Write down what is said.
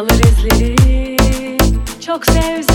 kalır izleri Çok sevseler